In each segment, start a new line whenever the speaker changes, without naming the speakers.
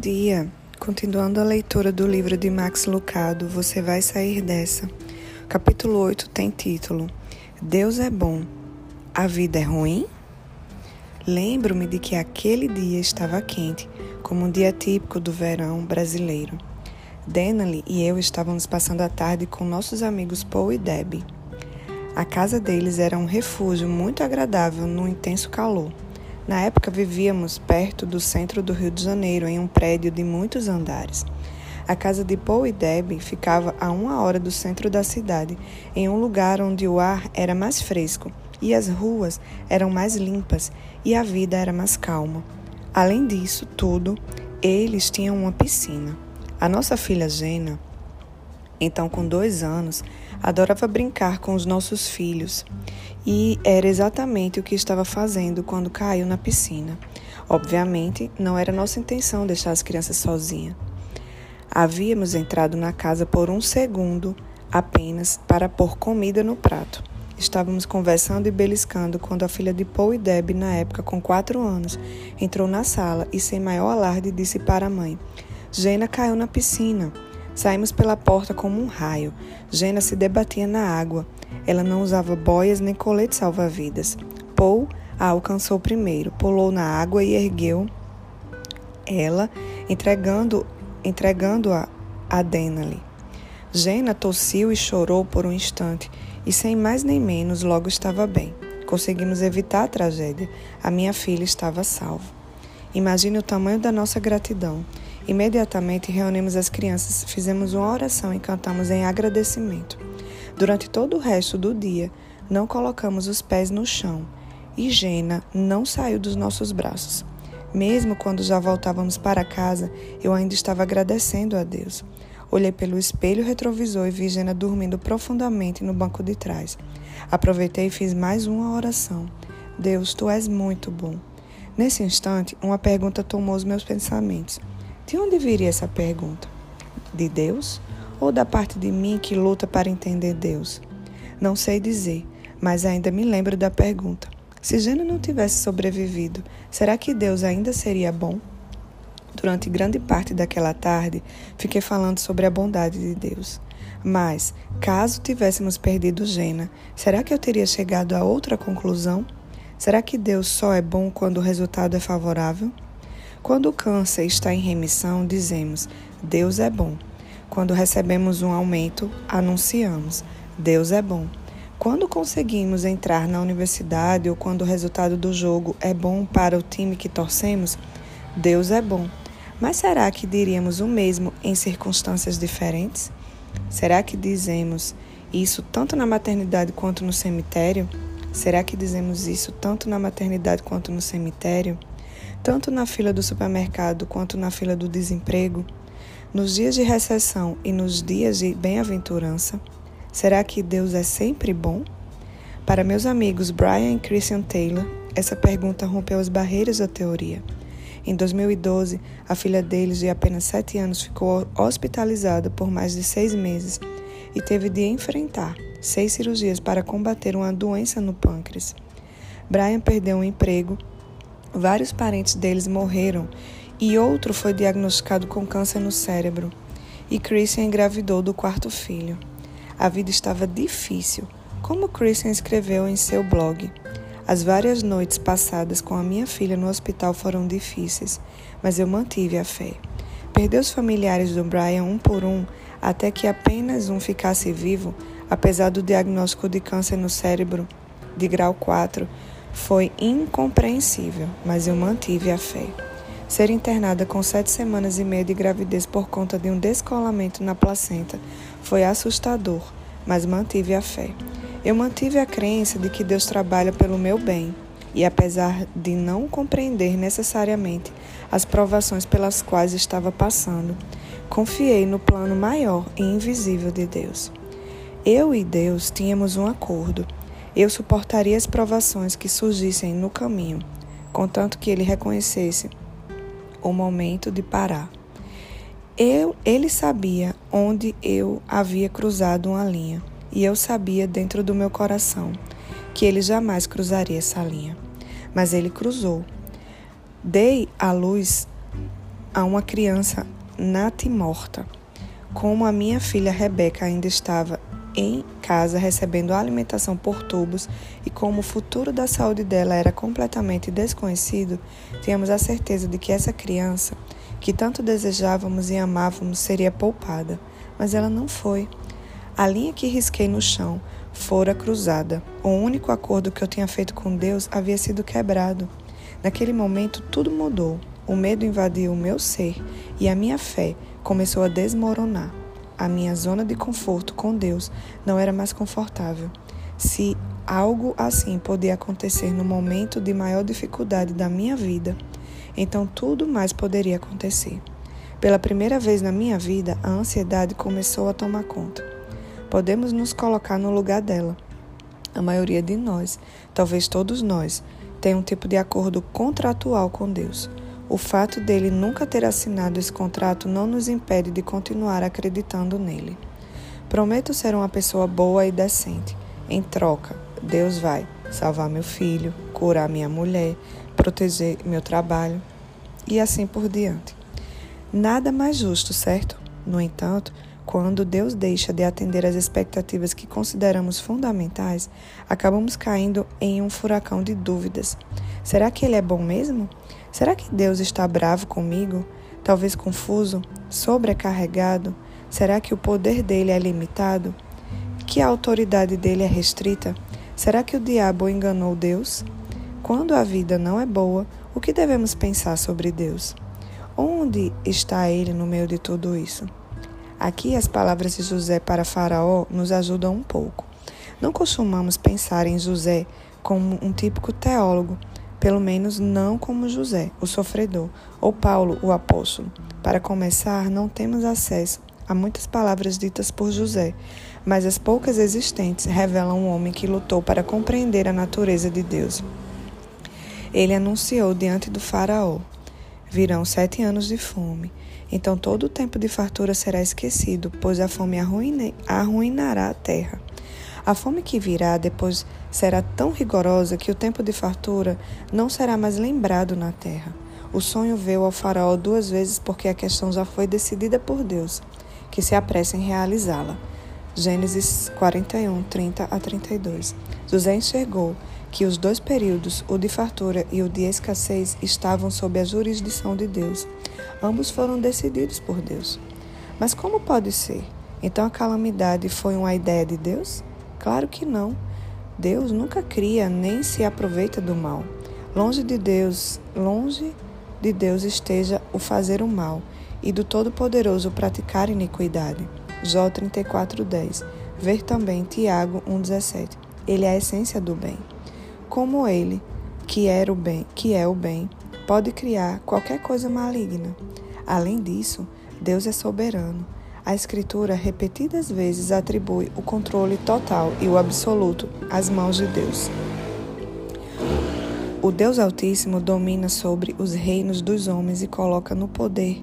dia! Continuando a leitura do livro de Max Lucado, Você Vai Sair Dessa. Capítulo 8 tem título Deus é bom, a vida é ruim? Lembro-me de que aquele dia estava quente, como um dia típico do verão brasileiro. Denali e eu estávamos passando a tarde com nossos amigos Paul e Debbie. A casa deles era um refúgio muito agradável no intenso calor. Na época vivíamos perto do centro do Rio de Janeiro, em um prédio de muitos andares. A casa de Paul e Debbie ficava a uma hora do centro da cidade, em um lugar onde o ar era mais fresco e as ruas eram mais limpas e a vida era mais calma. Além disso tudo, eles tinham uma piscina. A nossa filha Gena, então com dois anos, adorava brincar com os nossos filhos e era exatamente o que estava fazendo quando caiu na piscina. Obviamente, não era nossa intenção deixar as crianças sozinhas. Havíamos entrado na casa por um segundo apenas para pôr comida no prato. Estávamos conversando e beliscando quando a filha de Paul e Deb, na época com quatro anos, entrou na sala e, sem maior alarde, disse para a mãe: Gena caiu na piscina. Saímos pela porta como um raio. Gena se debatia na água. Ela não usava boias nem colete salva-vidas. Paul a alcançou primeiro, pulou na água e ergueu ela, entregando entregando-a a Denali. Gena tossiu e chorou por um instante, e sem mais nem menos logo estava bem. Conseguimos evitar a tragédia. A minha filha estava salva. Imagine o tamanho da nossa gratidão. Imediatamente reunimos as crianças, fizemos uma oração e cantamos em agradecimento. Durante todo o resto do dia, não colocamos os pés no chão e Gena não saiu dos nossos braços. Mesmo quando já voltávamos para casa, eu ainda estava agradecendo a Deus. Olhei pelo espelho retrovisor e vi Gena dormindo profundamente no banco de trás. Aproveitei e fiz mais uma oração. Deus, tu és muito bom. Nesse instante, uma pergunta tomou os meus pensamentos. De onde viria essa pergunta? De Deus? Ou da parte de mim que luta para entender Deus? Não sei dizer, mas ainda me lembro da pergunta. Se Jana não tivesse sobrevivido, será que Deus ainda seria bom? Durante grande parte daquela tarde, fiquei falando sobre a bondade de Deus. Mas, caso tivéssemos perdido Gena, será que eu teria chegado a outra conclusão? Será que Deus só é bom quando o resultado é favorável? Quando o câncer está em remissão, dizemos: Deus é bom. Quando recebemos um aumento, anunciamos: Deus é bom. Quando conseguimos entrar na universidade ou quando o resultado do jogo é bom para o time que torcemos, Deus é bom. Mas será que diríamos o mesmo em circunstâncias diferentes? Será que dizemos isso tanto na maternidade quanto no cemitério? Será que dizemos isso tanto na maternidade quanto no cemitério? Tanto na fila do supermercado quanto na fila do desemprego, nos dias de recessão e nos dias de bem-aventurança? Será que Deus é sempre bom? Para meus amigos Brian e Christian Taylor, essa pergunta rompeu as barreiras da teoria. Em 2012, a filha deles, de apenas 7 anos, ficou hospitalizada por mais de seis meses e teve de enfrentar seis cirurgias para combater uma doença no pâncreas. Brian perdeu um emprego Vários parentes deles morreram e outro foi diagnosticado com câncer no cérebro. E Christian engravidou do quarto filho. A vida estava difícil, como Christian escreveu em seu blog. As várias noites passadas com a minha filha no hospital foram difíceis, mas eu mantive a fé. Perdi os familiares do Brian um por um até que apenas um ficasse vivo, apesar do diagnóstico de câncer no cérebro de grau 4 foi incompreensível, mas eu mantive a fé. Ser internada com sete semanas e meia de gravidez por conta de um descolamento na placenta foi assustador, mas mantive a fé. Eu mantive a crença de que Deus trabalha pelo meu bem, e apesar de não compreender necessariamente as provações pelas quais estava passando, confiei no plano maior e invisível de Deus. Eu e Deus tínhamos um acordo eu suportaria as provações que surgissem no caminho, contanto que ele reconhecesse o momento de parar. Eu, ele sabia onde eu havia cruzado uma linha, e eu sabia dentro do meu coração que ele jamais cruzaria essa linha. Mas ele cruzou. Dei à luz a uma criança natimorta. Como a minha filha Rebeca ainda estava em casa recebendo alimentação por tubos e como o futuro da saúde dela era completamente desconhecido, tínhamos a certeza de que essa criança, que tanto desejávamos e amávamos, seria poupada. Mas ela não foi. A linha que risquei no chão fora cruzada. O único acordo que eu tinha feito com Deus havia sido quebrado. Naquele momento, tudo mudou. O medo invadiu o meu ser e a minha fé começou a desmoronar. A minha zona de conforto com Deus não era mais confortável. Se algo assim podia acontecer no momento de maior dificuldade da minha vida, então tudo mais poderia acontecer. Pela primeira vez na minha vida, a ansiedade começou a tomar conta. Podemos nos colocar no lugar dela. A maioria de nós, talvez todos nós, tem um tipo de acordo contratual com Deus. O fato dele nunca ter assinado esse contrato não nos impede de continuar acreditando nele. Prometo ser uma pessoa boa e decente. Em troca, Deus vai salvar meu filho, curar minha mulher, proteger meu trabalho e assim por diante. Nada mais justo, certo? No entanto, quando Deus deixa de atender às expectativas que consideramos fundamentais, acabamos caindo em um furacão de dúvidas. Será que Ele é bom mesmo? Será que Deus está bravo comigo? Talvez confuso? Sobrecarregado? Será que o poder dele é limitado? Que a autoridade dele é restrita? Será que o diabo enganou Deus? Quando a vida não é boa, o que devemos pensar sobre Deus? Onde está ele no meio de tudo isso? Aqui as palavras de José para Faraó nos ajudam um pouco. Não costumamos pensar em José como um típico teólogo, pelo menos não como José, o sofredor, ou Paulo, o apóstolo. Para começar, não temos acesso a muitas palavras ditas por José, mas as poucas existentes revelam um homem que lutou para compreender a natureza de Deus. Ele anunciou diante do Faraó: Virão sete anos de fome então todo o tempo de fartura será esquecido, pois a fome arruinará a terra. A fome que virá depois será tão rigorosa que o tempo de fartura não será mais lembrado na terra. O sonho veio ao faraó duas vezes porque a questão já foi decidida por Deus, que se apressa em realizá-la. Gênesis 41, 30 a 32. José enxergou que os dois períodos, o de fartura e o de escassez, estavam sob a jurisdição de Deus. Ambos foram decididos por Deus. Mas como pode ser? Então a calamidade foi uma ideia de Deus? Claro que não. Deus nunca cria nem se aproveita do mal. Longe de Deus, longe de Deus esteja o fazer o mal e do Todo-Poderoso praticar iniquidade. Jó 34:10. Ver também Tiago 1:17. Ele é a essência do bem como ele, que era o bem, que é o bem, pode criar qualquer coisa maligna. Além disso, Deus é soberano. A Escritura repetidas vezes atribui o controle total e o absoluto às mãos de Deus. O Deus Altíssimo domina sobre os reinos dos homens e coloca no poder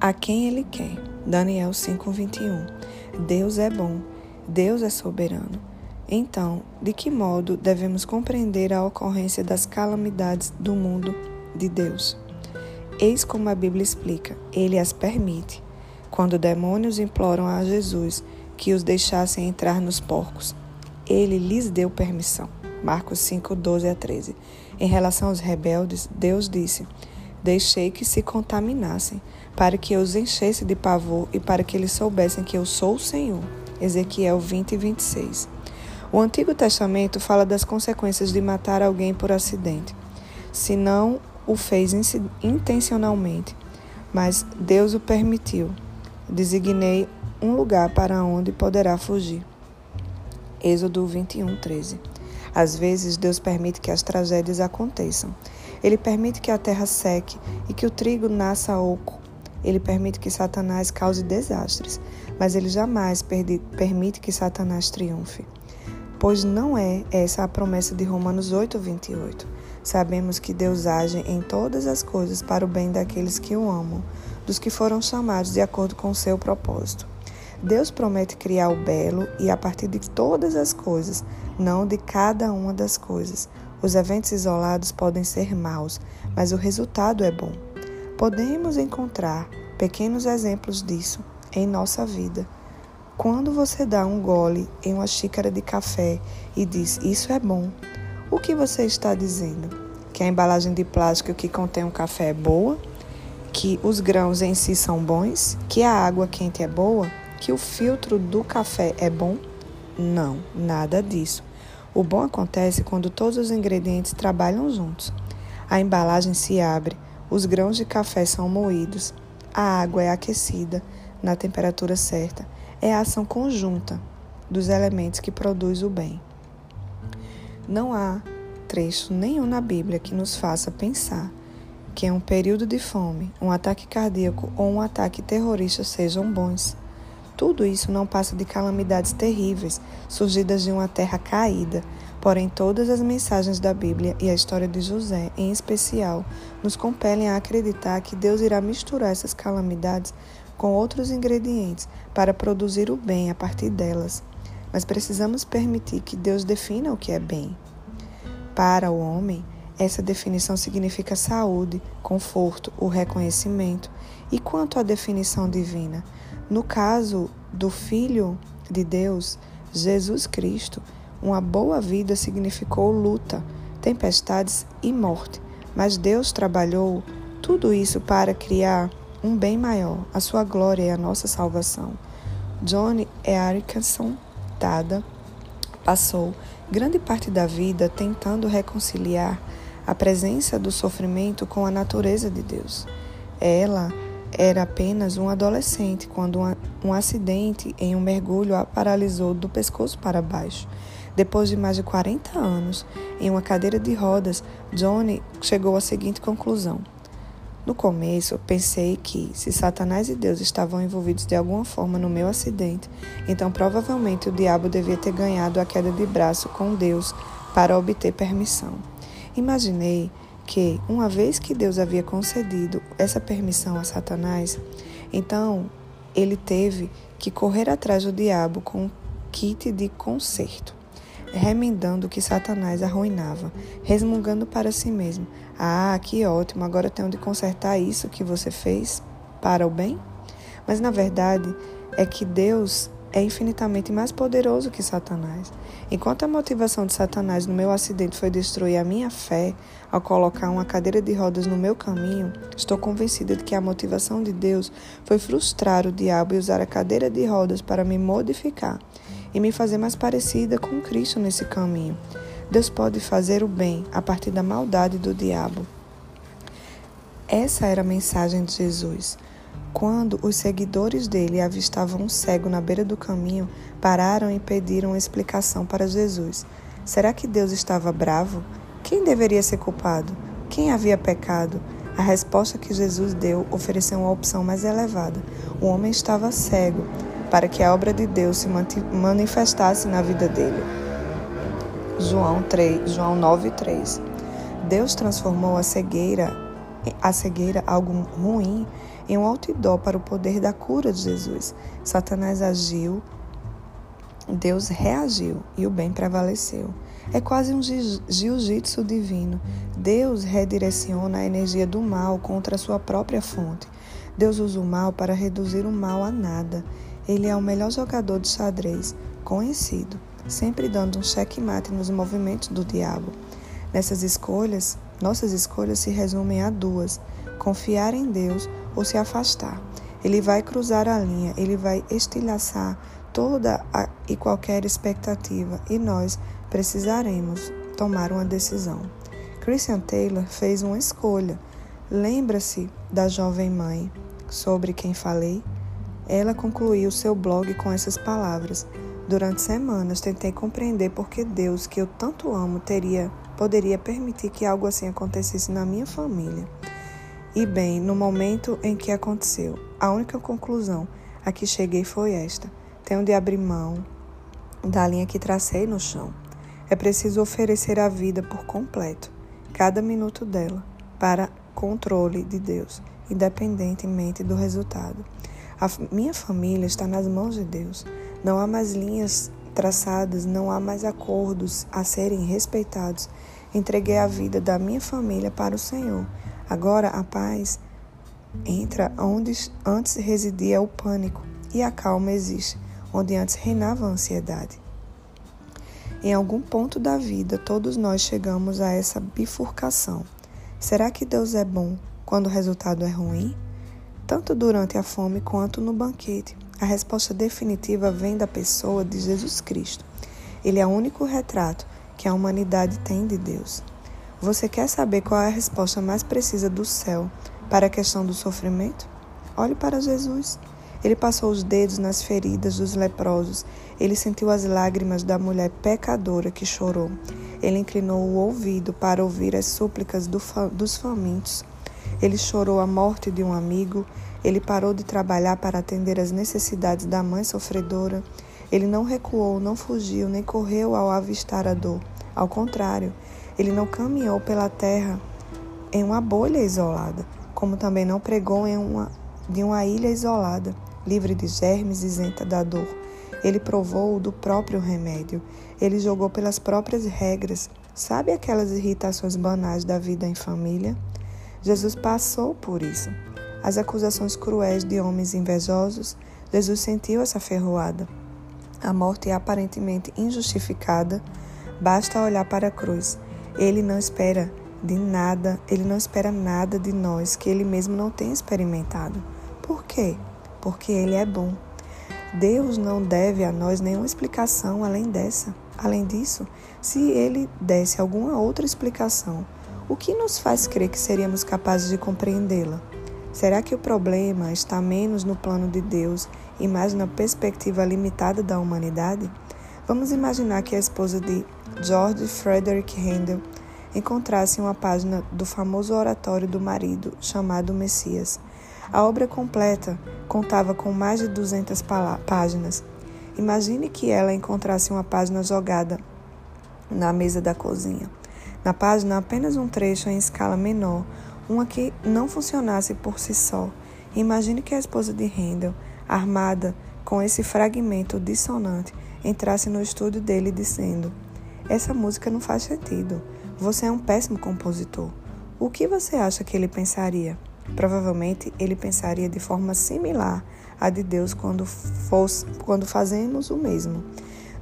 a quem ele quer. Daniel 5:21. Deus é bom. Deus é soberano. Então, de que modo devemos compreender a ocorrência das calamidades do mundo de Deus? Eis como a Bíblia explica: ele as permite. Quando demônios imploram a Jesus que os deixassem entrar nos porcos, ele lhes deu permissão. Marcos 5, 12 a 13. Em relação aos rebeldes, Deus disse: Deixei que se contaminassem, para que eu os enchesse de pavor e para que eles soubessem que eu sou o Senhor. Ezequiel 20 e 26. O Antigo Testamento fala das consequências de matar alguém por acidente, se não o fez intencionalmente, mas Deus o permitiu. Designei um lugar para onde poderá fugir. Êxodo 21, 13. Às vezes, Deus permite que as tragédias aconteçam. Ele permite que a terra seque e que o trigo nasça oco. Ele permite que Satanás cause desastres, mas ele jamais permite que Satanás triunfe pois não é essa a promessa de Romanos 8, 28. Sabemos que Deus age em todas as coisas para o bem daqueles que o amam, dos que foram chamados de acordo com o seu propósito. Deus promete criar o belo e a partir de todas as coisas, não de cada uma das coisas. Os eventos isolados podem ser maus, mas o resultado é bom. Podemos encontrar pequenos exemplos disso em nossa vida. Quando você dá um gole em uma xícara de café e diz isso é bom, o que você está dizendo? Que a embalagem de plástico que contém um café é boa? Que os grãos em si são bons? Que a água quente é boa? Que o filtro do café é bom? Não, nada disso. O bom acontece quando todos os ingredientes trabalham juntos. A embalagem se abre, os grãos de café são moídos, a água é aquecida na temperatura certa. É a ação conjunta dos elementos que produz o bem. Não há trecho nenhum na Bíblia que nos faça pensar que um período de fome, um ataque cardíaco ou um ataque terrorista sejam bons. Tudo isso não passa de calamidades terríveis surgidas de uma terra caída, Porém, todas as mensagens da Bíblia e a história de José, em especial, nos compelem a acreditar que Deus irá misturar essas calamidades com outros ingredientes para produzir o bem a partir delas. Mas precisamos permitir que Deus defina o que é bem. Para o homem, essa definição significa saúde, conforto, o reconhecimento. E quanto à definição divina? No caso do Filho de Deus, Jesus Cristo, uma boa vida significou luta, tempestades e morte, mas Deus trabalhou tudo isso para criar um bem maior, a sua glória e a nossa salvação. John Erickson Tada passou grande parte da vida tentando reconciliar a presença do sofrimento com a natureza de Deus. Ela era apenas um adolescente quando um acidente em um mergulho a paralisou do pescoço para baixo. Depois de mais de 40 anos em uma cadeira de rodas, Johnny chegou à seguinte conclusão. No começo, pensei que, se Satanás e Deus estavam envolvidos de alguma forma no meu acidente, então provavelmente o diabo devia ter ganhado a queda de braço com Deus para obter permissão. Imaginei que, uma vez que Deus havia concedido essa permissão a Satanás, então ele teve que correr atrás do diabo com um kit de conserto remendando o que Satanás arruinava, resmungando para si mesmo: Ah, que ótimo, agora tenho de consertar isso que você fez para o bem? Mas na verdade é que Deus é infinitamente mais poderoso que Satanás. Enquanto a motivação de Satanás no meu acidente foi destruir a minha fé ao colocar uma cadeira de rodas no meu caminho, estou convencida de que a motivação de Deus foi frustrar o diabo e usar a cadeira de rodas para me modificar e me fazer mais parecida com Cristo nesse caminho. Deus pode fazer o bem a partir da maldade do diabo. Essa era a mensagem de Jesus. Quando os seguidores dele avistavam um cego na beira do caminho, pararam e pediram uma explicação para Jesus. Será que Deus estava bravo? Quem deveria ser culpado? Quem havia pecado? A resposta que Jesus deu ofereceu uma opção mais elevada. O homem estava cego para que a obra de Deus se manifestasse na vida dele. João 3, João 9:3. Deus transformou a cegueira, a cegueira algo ruim em um outdoor para o poder da cura de Jesus. Satanás agiu, Deus reagiu e o bem prevaleceu. É quase um jiu-jitsu divino. Deus redireciona a energia do mal contra a sua própria fonte. Deus usa o mal para reduzir o mal a nada. Ele é o melhor jogador de xadrez conhecido, sempre dando um checkmate nos movimentos do diabo. Nessas escolhas, nossas escolhas se resumem a duas: confiar em Deus ou se afastar. Ele vai cruzar a linha, ele vai estilhaçar toda e qualquer expectativa e nós precisaremos tomar uma decisão. Christian Taylor fez uma escolha. Lembra-se da jovem mãe sobre quem falei? Ela concluiu seu blog com essas palavras: Durante semanas tentei compreender por que Deus, que eu tanto amo, teria poderia permitir que algo assim acontecesse na minha família. E bem, no momento em que aconteceu, a única conclusão a que cheguei foi esta: tenho de abrir mão da linha que tracei no chão. É preciso oferecer a vida por completo, cada minuto dela, para controle de Deus, independentemente do resultado. A minha família está nas mãos de Deus. Não há mais linhas traçadas, não há mais acordos a serem respeitados. Entreguei a vida da minha família para o Senhor. Agora a paz entra onde antes residia o pânico e a calma existe onde antes reinava a ansiedade. Em algum ponto da vida, todos nós chegamos a essa bifurcação. Será que Deus é bom quando o resultado é ruim? Tanto durante a fome quanto no banquete. A resposta definitiva vem da pessoa de Jesus Cristo. Ele é o único retrato que a humanidade tem de Deus. Você quer saber qual é a resposta mais precisa do céu para a questão do sofrimento? Olhe para Jesus. Ele passou os dedos nas feridas dos leprosos. Ele sentiu as lágrimas da mulher pecadora que chorou. Ele inclinou o ouvido para ouvir as súplicas do fa dos famintos. Ele chorou a morte de um amigo. Ele parou de trabalhar para atender às necessidades da mãe sofredora. Ele não recuou, não fugiu, nem correu ao avistar a dor. Ao contrário, ele não caminhou pela terra em uma bolha isolada, como também não pregou em uma, de uma ilha isolada livre de germes, isenta da dor. Ele provou do próprio remédio. Ele jogou pelas próprias regras. Sabe aquelas irritações banais da vida em família? Jesus passou por isso. As acusações cruéis de homens invejosos, Jesus sentiu essa ferroada. A morte aparentemente injustificada, basta olhar para a cruz. Ele não espera de nada, ele não espera nada de nós que ele mesmo não tenha experimentado. Por quê? porque Ele é bom. Deus não deve a nós nenhuma explicação além dessa. Além disso, se Ele desse alguma outra explicação, o que nos faz crer que seríamos capazes de compreendê-la? Será que o problema está menos no plano de Deus e mais na perspectiva limitada da humanidade? Vamos imaginar que a esposa de George Frederick Handel encontrasse uma página do famoso oratório do marido chamado Messias. A obra completa contava com mais de 200 páginas. Imagine que ela encontrasse uma página jogada na mesa da cozinha. Na página, apenas um trecho em escala menor, uma que não funcionasse por si só. Imagine que a esposa de Handel, armada com esse fragmento dissonante, entrasse no estúdio dele dizendo: Essa música não faz sentido. Você é um péssimo compositor. O que você acha que ele pensaria? Provavelmente ele pensaria de forma similar à de Deus quando, fosse, quando fazemos o mesmo.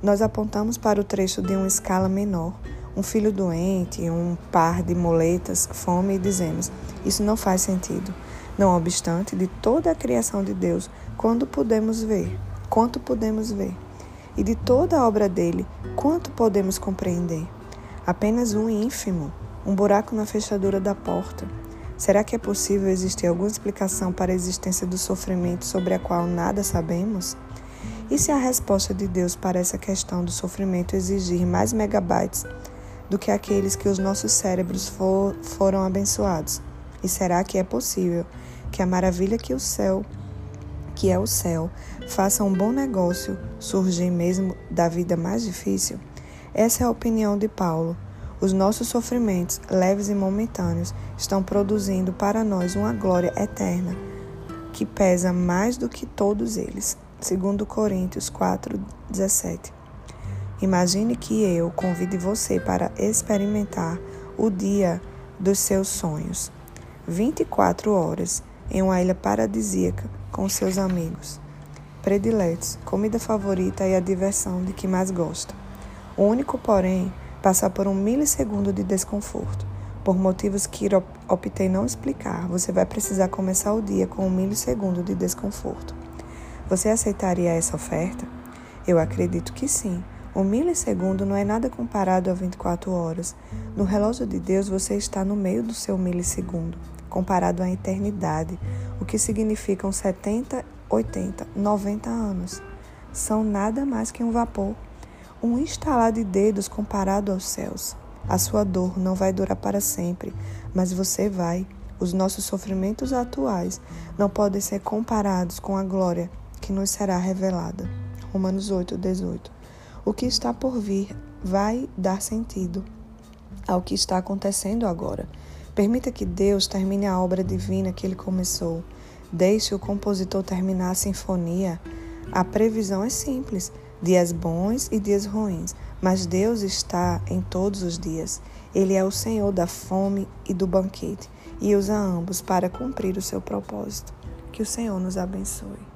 Nós apontamos para o trecho de uma escala menor, um filho doente, um par de moletas, fome, e dizemos: Isso não faz sentido. Não obstante, de toda a criação de Deus, quando podemos ver, quanto podemos ver, e de toda a obra dele, quanto podemos compreender? Apenas um ínfimo, um buraco na fechadura da porta Será que é possível existir alguma explicação para a existência do sofrimento sobre a qual nada sabemos? E se a resposta de Deus para essa questão do sofrimento exigir mais megabytes do que aqueles que os nossos cérebros for, foram abençoados? E será que é possível que a maravilha que o céu, que é o céu, faça um bom negócio surgir mesmo da vida mais difícil? Essa é a opinião de Paulo os nossos sofrimentos, leves e momentâneos, estão produzindo para nós uma glória eterna que pesa mais do que todos eles. Segundo Coríntios 4:17. Imagine que eu convide você para experimentar o dia dos seus sonhos. 24 horas em uma ilha paradisíaca com seus amigos prediletos, comida favorita e a diversão de que mais gosta. O único, porém, passar por um milissegundo de desconforto. Por motivos que optei não explicar, você vai precisar começar o dia com um milissegundo de desconforto. Você aceitaria essa oferta? Eu acredito que sim. Um milissegundo não é nada comparado a 24 horas. No relógio de Deus, você está no meio do seu milissegundo, comparado à eternidade, o que significam 70, 80, 90 anos. São nada mais que um vapor um instalar de dedos comparado aos céus. A sua dor não vai durar para sempre, mas você vai. Os nossos sofrimentos atuais não podem ser comparados com a glória que nos será revelada. Romanos 8, 18. O que está por vir vai dar sentido ao que está acontecendo agora. Permita que Deus termine a obra divina que ele começou. Deixe o compositor terminar a sinfonia. A previsão é simples dias bons e dias ruins, Mas Deus está em todos os dias. Ele é o Senhor da fome e do banquete e usa ambos para cumprir o seu propósito. Que o Senhor nos abençoe.